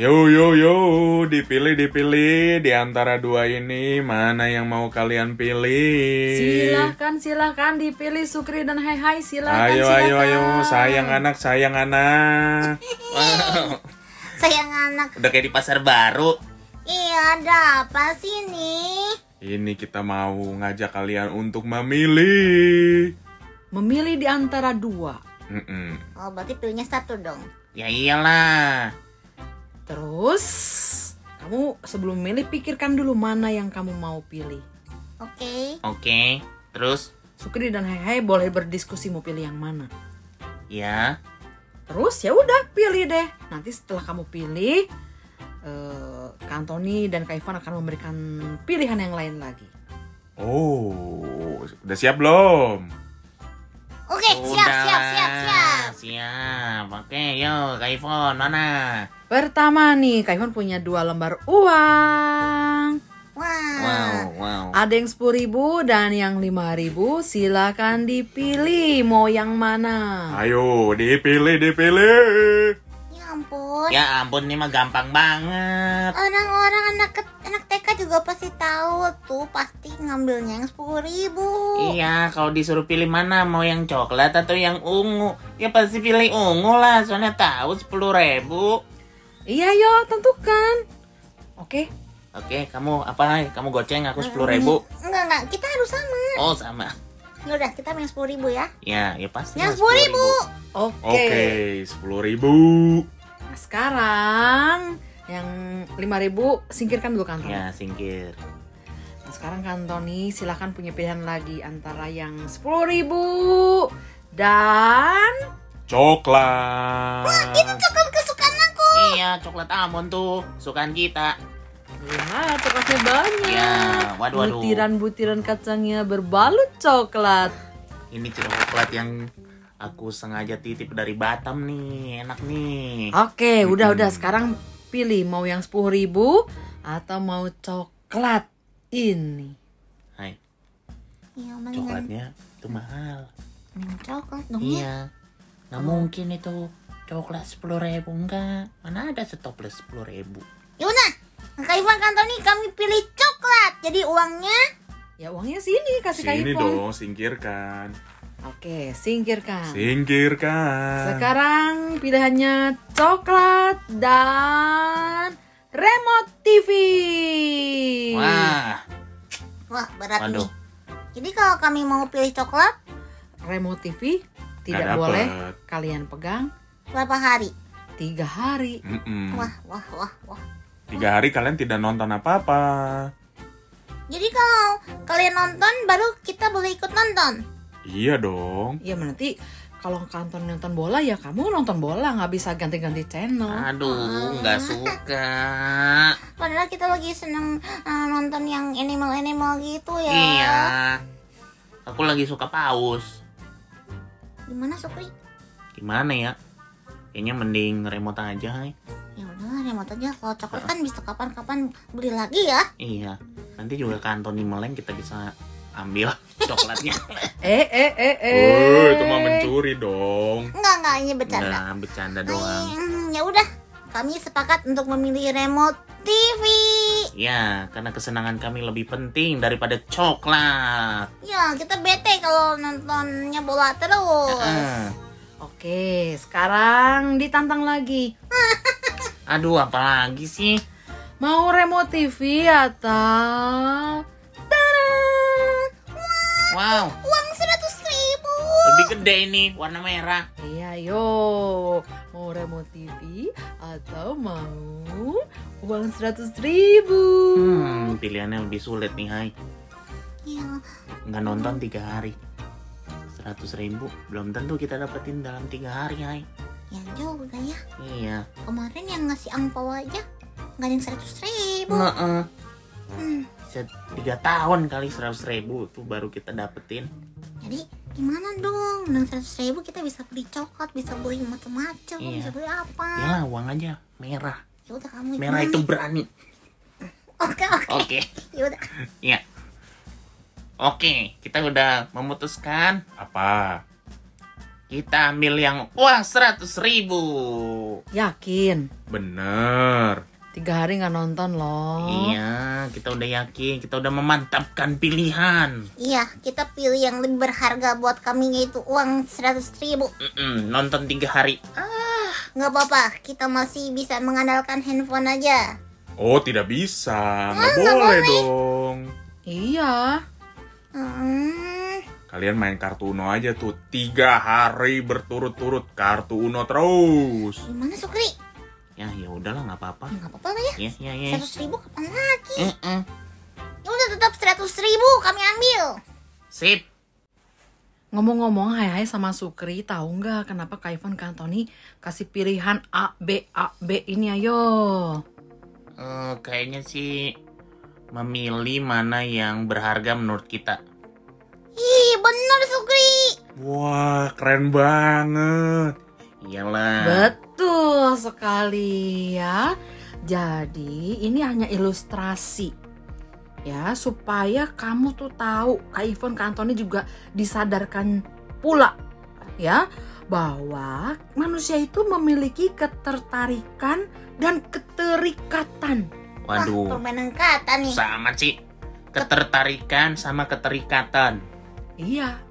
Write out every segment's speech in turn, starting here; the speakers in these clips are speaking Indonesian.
Yo yo yo, dipilih dipilih di antara dua ini mana yang mau kalian pilih? Silahkan, silahkan dipilih Sukri dan Hai Hai. Silahkan, Ayo silahkan. ayo ayo, sayang anak sayang anak. Wow, Sayang anak. udah kayak di pasar baru. Iya, ada apa sih nih? Ini kita mau ngajak kalian untuk memilih. Memilih di antara dua. Mm-mm. Oh, berarti pilihnya satu dong. Ya iyalah. Terus, kamu sebelum memilih pikirkan dulu mana yang kamu mau pilih. Oke. Oke, terus Sukri dan Hai Hai boleh berdiskusi mau pilih yang mana. ya. Terus ya udah pilih deh. Nanti setelah kamu pilih, eh Kak Antoni dan Kak Ivan akan memberikan pilihan yang lain lagi. Oh, udah siap belum? Oke, siap, Udah, siap, siap, siap. Siap. Oke, yuk, Kak mana? Pertama nih, Kak Ivan punya dua lembar uang. Wah. Wow, wow. Ada yang 10.000 ribu dan yang 5.000 ribu. Silakan dipilih mau yang mana. Ayo, dipilih dipilih. Ya ampun. Ya ampun, ini mah gampang banget. Orang-orang anak anak TK juga pasti tahu tuh pasti ngambilnya yang sepuluh ribu. Iya, kalau disuruh pilih mana, mau yang coklat atau yang ungu? Ya pasti pilih ungu lah, soalnya tahu sepuluh ribu. Iya yo, tentukan. Oke, Oke, kamu apa? Kamu goceng aku sepuluh ribu. Enggak enggak, kita harus sama. Oh sama. Ya udah, kita main sepuluh ribu ya. Ya, ya pasti. Yang sepuluh ribu. oke. Oke, sepuluh ribu. Nah, sekarang yang 5.000 ribu singkirkan dulu Kak Antoni. Ya, singkir. Nah, sekarang Kak Antoni silahkan punya pilihan lagi antara yang 10.000 ribu dan Coklat. Coklat kesukaan aku. Iya, coklat almond tuh, sukaan kita. ya coklatnya banyak. Ya, waduh, waduh. Butiran-butiran kacangnya berbalut coklat. Ini coklat yang aku sengaja titip dari Batam nih, enak nih. Oke, udah udah sekarang pilih mau yang 10.000 ribu atau mau coklat ini. Hai, Ya, coklatnya itu mahal. coklat dong ya. Iya, nggak mungkin itu coklat sepuluh ribu enggak. Mana ada stoples sepuluh ribu? Yaudah, Kak Ivan Kantoni kami pilih coklat. Jadi uangnya Ya uangnya sini kasih Kak Sini Ipon. dong, singkirkan. Oke, singkirkan. Singkirkan. Sekarang pilihannya coklat dan remote TV. Wah, wah berat waduh. nih. Jadi kalau kami mau pilih coklat Remote TV tidak boleh dapet. kalian pegang berapa hari? tiga hari. Mm-mm. Wah, wah, wah, wah. Tiga hari kalian tidak nonton apa-apa. Jadi kalau kalian nonton baru kita boleh ikut nonton. Iya dong. Ya nanti kalau kantor nonton bola ya kamu nonton bola nggak bisa ganti-ganti channel. Aduh, nggak suka. Padahal kita lagi seneng eh, nonton yang animal-animal gitu ya. Iya. Aku lagi suka paus. Gimana Sukri? Gimana ya? Kayaknya mending remote aja. Hai. Ya udah, remote aja. Kalau coklat kan bisa kapan-kapan beli lagi ya. Iya. Nanti juga ke Anthony Meleng kita bisa ambil coklatnya. Eh eh eh eh. Oh, itu mah mencuri dong. Enggak, enggak, ini bercanda. Nggak, bercanda doang. Hmm, ya udah, kami sepakat untuk memilih remote TV. Ya, karena kesenangan kami lebih penting daripada coklat. Ya, kita bete kalau nontonnya bola terus. Heeh. Oke, sekarang ditantang lagi. Aduh, apalagi sih? Mau remote TV atau Wow, Uang seratus ribu. lebih gede ini warna merah. Iya, yo. Mau remote TV atau mau uang seratus ribu? Hmm, pilihannya lebih sulit nih, Hai. Ya, Nggak nonton tiga hari. Seratus ribu belum tentu kita dapetin dalam tiga hari, Hai. ya juga ya. Iya. Kemarin yang ngasih angpau aja nggak ada yang seratus ribu. Heeh. Hmm, Bisa tiga tahun kali seratus ribu tuh baru kita dapetin. jadi gimana dong? Dengan seratus ribu kita bisa beli coklat, bisa beli macam-macam, Iya. bisa beli apa? Yalah uang aja merah. Ya udah kamu Merah itu berani. Oke oke. Oke. Ya udah. Iya. Oke, kita udah memutuskan Apa? Kita ambil yang uang seratus ribu. Yakin? Bener. Tiga hari nggak nonton loh. Iya, kita udah yakin, kita udah memantapkan pilihan. Iya, kita pilih yang lebih berharga buat kami yaitu uang 100 ribu. Mm-mm, nonton tiga hari. Nggak apa-apa, kita masih bisa mengandalkan handphone aja. Oh, tidak bisa. Nggak boleh dong. Iya. Kalian main kartu Uno aja tuh. Tiga hari berturut-turut kartu Uno terus. gimana Sukri? Ya, ya udahlah, nggak apa-apa. Ya, nggak apa-apa lah ya. Ya, ya, ya. 100 ribu kapan lagi? Mm-mm. Ya udah tetap 100 ribu kami ambil. Sip. Ngomong-ngomong, Hai Hai sama Sukri, tahu nggak kenapa Kak Ivan ke kasih pilihan A, B, A, B ini ayo? Eh, kayaknya sih memilih mana yang berharga menurut kita. Ih, bener Sukri. Wah, keren banget. Iyalah. Betul sekali ya. Jadi ini hanya ilustrasi ya supaya kamu tuh tahu Kak Ivon Kak Antoni juga disadarkan pula ya bahwa manusia itu memiliki ketertarikan dan keterikatan. Wah, Waduh, permainan kata nih. sama sih. Ketertarikan sama keterikatan. Iya,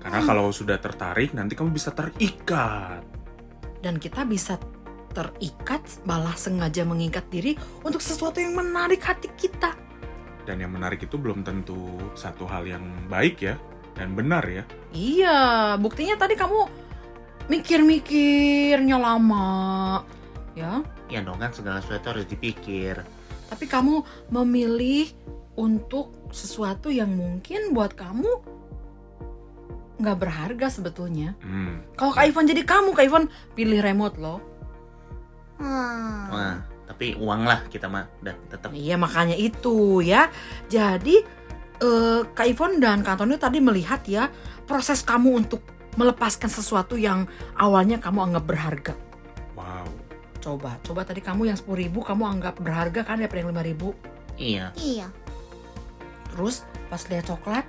Karena kalau sudah tertarik, nanti kamu bisa terikat. dan kita bisa terikat malah sengaja mengikat diri untuk sesuatu yang menarik hati kita. Dan yang menarik itu belum tentu satu hal yang baik ya. Dan benar ya. Iya, buktinya tadi kamu mikir-mikirnya lama. Ya, Ya dong kan segala sesuatu harus dipikir. Tapi kamu memilih untuk sesuatu yang mungkin buat kamu nggak berharga sebetulnya. Hmm. Kalau Kak Ivan jadi kamu, Kak Ivan pilih remote loh. Hmm. Wah, tapi uang lah kita mah udah tetap. Iya makanya itu ya. Jadi eh, Kak Ivon dan Kak Antonio tadi melihat ya proses kamu untuk melepaskan sesuatu yang awalnya kamu anggap berharga. Coba, coba tadi kamu yang 10.000 ribu kamu anggap berharga kan daripada yang 5.000 ribu. Iya. Iya. Terus pas lihat coklat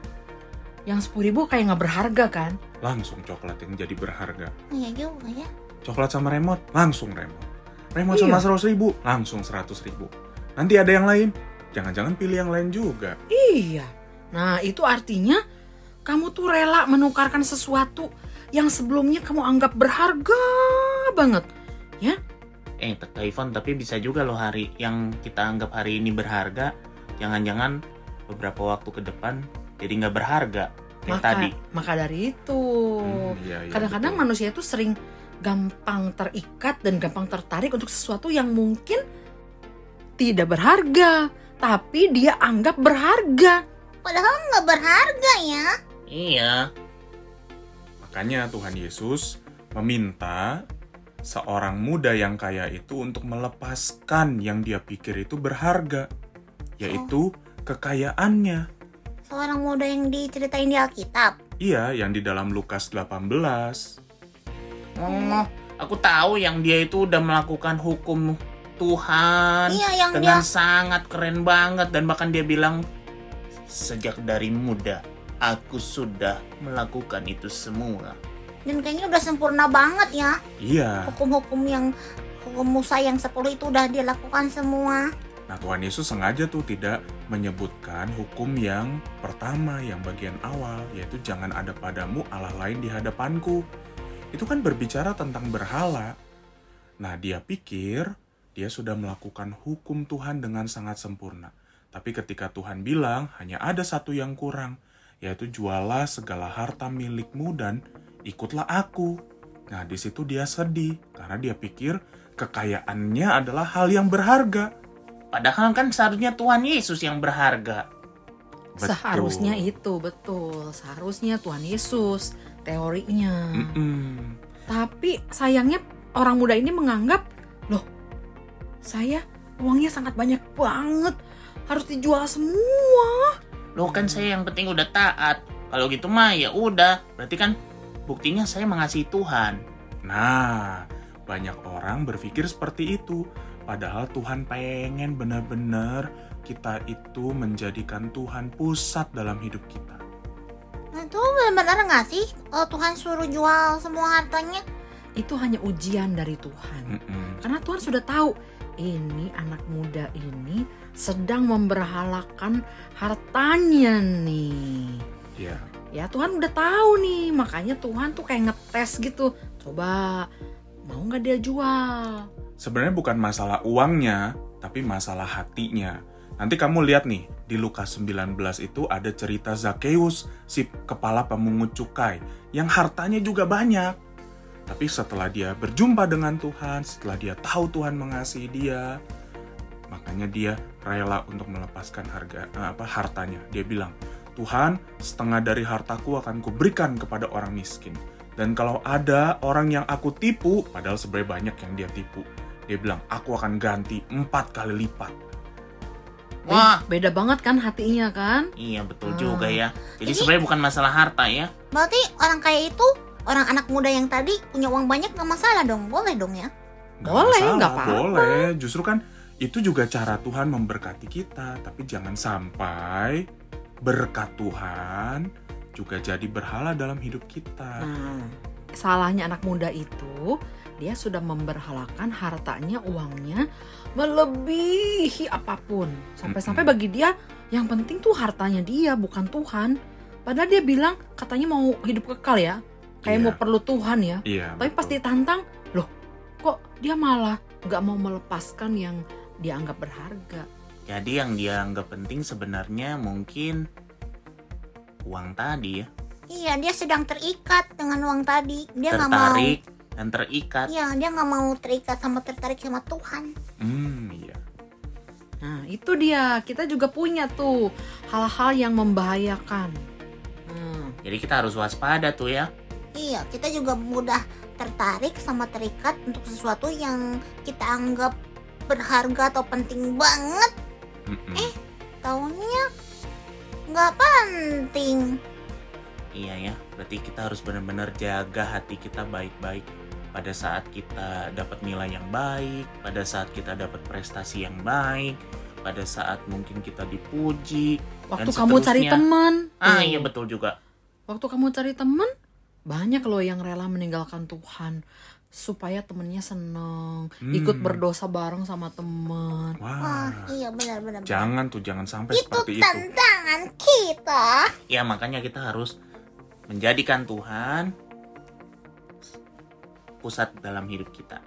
yang 10.000 ribu kayak nggak berharga kan? Langsung coklat yang jadi berharga. Iya juga ya. Coklat sama remote, langsung remote. Remote Iya. sama 100 ribu, langsung 100 ribu. Nanti ada yang lain, jangan-jangan pilih yang lain juga. Iya. Nah itu artinya kamu tuh rela menukarkan sesuatu yang sebelumnya kamu anggap berharga banget. Eh, Ivan, tapi bisa juga loh hari yang kita anggap hari ini berharga, jangan-jangan beberapa waktu ke depan jadi nggak berharga kayak maka, tadi. maka dari itu. Hmm, iya, iya, kadang-kadang manusia itu sering gampang terikat dan gampang tertarik untuk sesuatu yang mungkin tidak berharga tapi dia anggap berharga Padahal nggak berharga ya. Iya. Makanya Tuhan Yesus meminta seorang muda yang kaya itu untuk melepaskan yang dia pikir itu berharga, yaitu kekayaannya. Seorang muda yang diceritain di Alkitab. Iya, yang di dalam Lukas 18. Oh, aku tahu yang dia itu udah melakukan hukum Tuhan Iya, yang dengan dia sangat keren banget dan bahkan dia bilang sejak dari muda aku sudah melakukan itu semua. Dan kayaknya udah sempurna banget ya. Iya. Hukum-hukum yang hukum Musa yang 10 itu udah dia lakukan semua. Nah, Tuhan Yesus sengaja tuh tidak menyebutkan hukum yang pertama, yang bagian awal, yaitu jangan ada padamu Allah lain di hadapanku. Itu kan berbicara tentang berhala. Nah, dia pikir dia sudah melakukan hukum Tuhan dengan sangat sempurna. Tapi ketika Tuhan bilang hanya ada satu yang kurang, yaitu jualah segala harta milikmu dan ikutlah aku. Nah, di situ dia sedih karena dia pikir kekayaannya adalah hal yang berharga. Padahal kan seharusnya Tuhan Yesus yang berharga. Betul. seharusnya itu betul seharusnya Tuhan Yesus teorinya Mm-mm. tapi sayangnya orang muda ini menganggap loh saya uangnya sangat banyak banget harus dijual semua Loh kan saya yang penting udah taat. Kalau gitu mah ya udah. Berarti kan buktinya saya mengasihi Tuhan. Nah, banyak orang berpikir seperti itu. Padahal Tuhan pengen benar-benar kita itu menjadikan Tuhan pusat dalam hidup kita. Itu benar-benar nggak sih eh, Tuhan suruh jual semua hartanya? Itu hanya ujian dari Tuhan. Mm-mm. Karena Tuhan sudah tahu ini anak muda ini sedang memberhalakan hartanya nih. Iya. Ya Tuhan udah tahu nih, makanya Tuhan tuh kayak ngetes gitu. Coba mau nggak dia jual? Sebenarnya bukan masalah uangnya, tapi masalah hatinya. Nanti kamu lihat nih, di Lukas 19 itu ada cerita Zakheus, si kepala pemungut cukai, yang hartanya juga banyak. Tapi setelah dia berjumpa dengan Tuhan, setelah dia tahu Tuhan mengasihi dia, makanya dia rela untuk melepaskan harga eh, apa hartanya. Dia bilang, "Tuhan, setengah dari hartaku akan kuberikan kepada orang miskin." Dan kalau ada orang yang aku tipu, padahal sebenarnya banyak yang dia tipu, dia bilang, aku akan ganti empat kali lipat. Wah, Beda banget kan hatinya kan? iya betul Hmm. juga ya. Jadi Jadi- sebenarnya bukan masalah harta ya. Berarti orang kaya itu orang anak muda yang tadi punya uang banyak nggak masalah dong, boleh dong ya? Nggak Boleh, masalah, nggak apa-apa. Boleh, justru kan itu juga cara Tuhan memberkati kita. Tapi jangan sampai berkat Tuhan juga jadi berhala dalam hidup kita. Nah, salahnya anak muda itu dia sudah memberhalakan hartanya, uangnya melebihi apa pun. Sampai-sampai bagi dia yang penting tuh hartanya dia, bukan Tuhan. Padahal dia bilang katanya mau hidup kekal ya, kayak Iya. mau perlu Tuhan ya. Iya, Tapi pas betul. ditantang, loh kok dia malah nggak mau melepaskan yang dia anggap berharga. Jadi yang dia anggap penting sebenarnya mungkin uang tadi ya. Iya, dia sedang terikat dengan uang tadi. Dia nggak mau. Tertarik dan terikat. Iya, dia nggak mau terikat sama tertarik sama Tuhan. Hmm, iya. Nah, itu dia. Kita juga punya tuh hal-hal yang membahayakan. Hmm. Jadi kita harus waspada tuh ya. Iya, kita juga mudah tertarik sama terikat untuk sesuatu yang kita anggap berharga atau penting banget. Mm-mm. Taunya nggak penting. Iya ya. Berarti kita harus benar-benar jaga hati kita baik-baik pada saat kita dapat nilai yang baik, pada saat kita dapat prestasi yang baik, pada saat mungkin kita dipuji. Waktu Dan kamu cari teman, Ah tuh. iya betul juga. Waktu kamu cari teman, banyak loh yang rela meninggalkan Tuhan supaya temennya seneng, Hmm. ikut berdosa bareng sama teman. Wah, Wah, iya benar-benar. jangan tuh, jangan sampai Itu seperti itu. tantangan kita. Ya makanya kita harus menjadikan Tuhan pusat dalam hidup kita.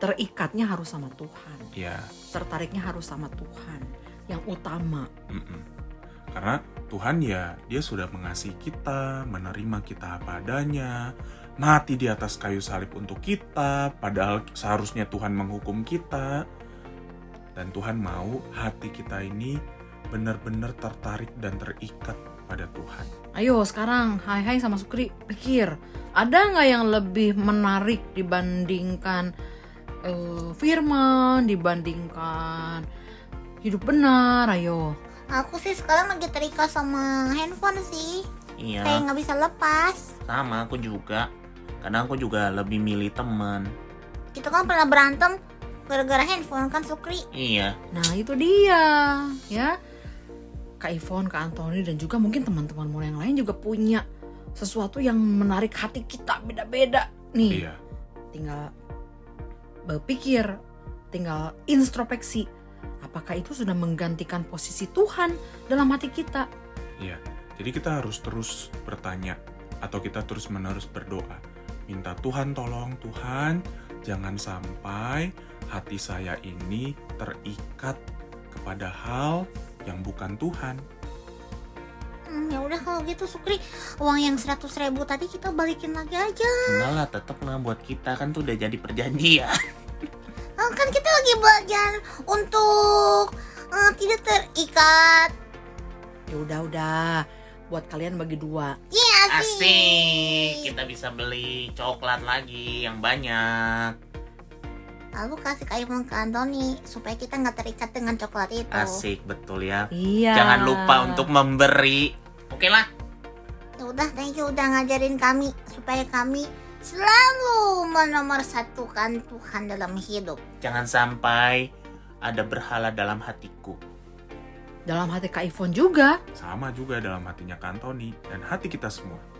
Terikatnya harus sama Tuhan, Ya, tertariknya harus sama Tuhan yang utama. mm-mm. karena Tuhan ya, dia sudah mengasihi kita, menerima kita apa adanya, mati di atas kayu salib untuk kita, padahal seharusnya Tuhan menghukum kita. Dan Tuhan mau hati kita ini benar-benar tertarik dan terikat pada Tuhan. Ayo sekarang, hai hai sama Sukri, pikir ada nggak yang lebih menarik dibandingkan eh, firman, dibandingkan hidup benar? Ayo. Aku sih sekarang lagi terikat sama handphone sih. Kayak Iya, nggak bisa lepas. sama aku juga. Kadang aku juga lebih milih teman. Kita kan pernah berantem gara-gara handphone kan Sukri. Iya, Nah itu dia, ya. Kak Ivon, Kak Antoni dan juga mungkin teman-temanmu yang lain juga punya sesuatu yang menarik hati kita beda-beda nih. Iya, Tinggal berpikir, tinggal introspeksi. Apakah itu sudah menggantikan posisi Tuhan dalam hati kita? iya. Jadi kita harus terus bertanya atau kita terus-menerus berdoa. Minta Tuhan tolong, Tuhan jangan sampai hati saya ini terikat kepada hal yang bukan Tuhan. Hmm, ya udah kalau gitu Sukri, uang yang 100 ribu tadi kita balikin lagi aja. enggak lah tetap lah buat kita kan tuh udah jadi perjanjian. Oh, kan kita lagi belajar untuk eh, tidak terikat. Ya udah udah, buat kalian bagi dua. Iya Asik, kita bisa beli coklat lagi yang banyak. Lalu kasih iPhone ke Antoni supaya kita nggak terikat dengan coklat itu. Asik betul ya. Iya. Jangan lupa untuk memberi. Oke lah. Ya udah, thank you udah ngajarin kami supaya kami selalu menomorsatukan Tuhan dalam hidup. Jangan sampai ada berhala dalam hatiku. Dalam hati Kak Ivon juga. Sama juga dalam hatinya Kak Antoni dan hati kita semua.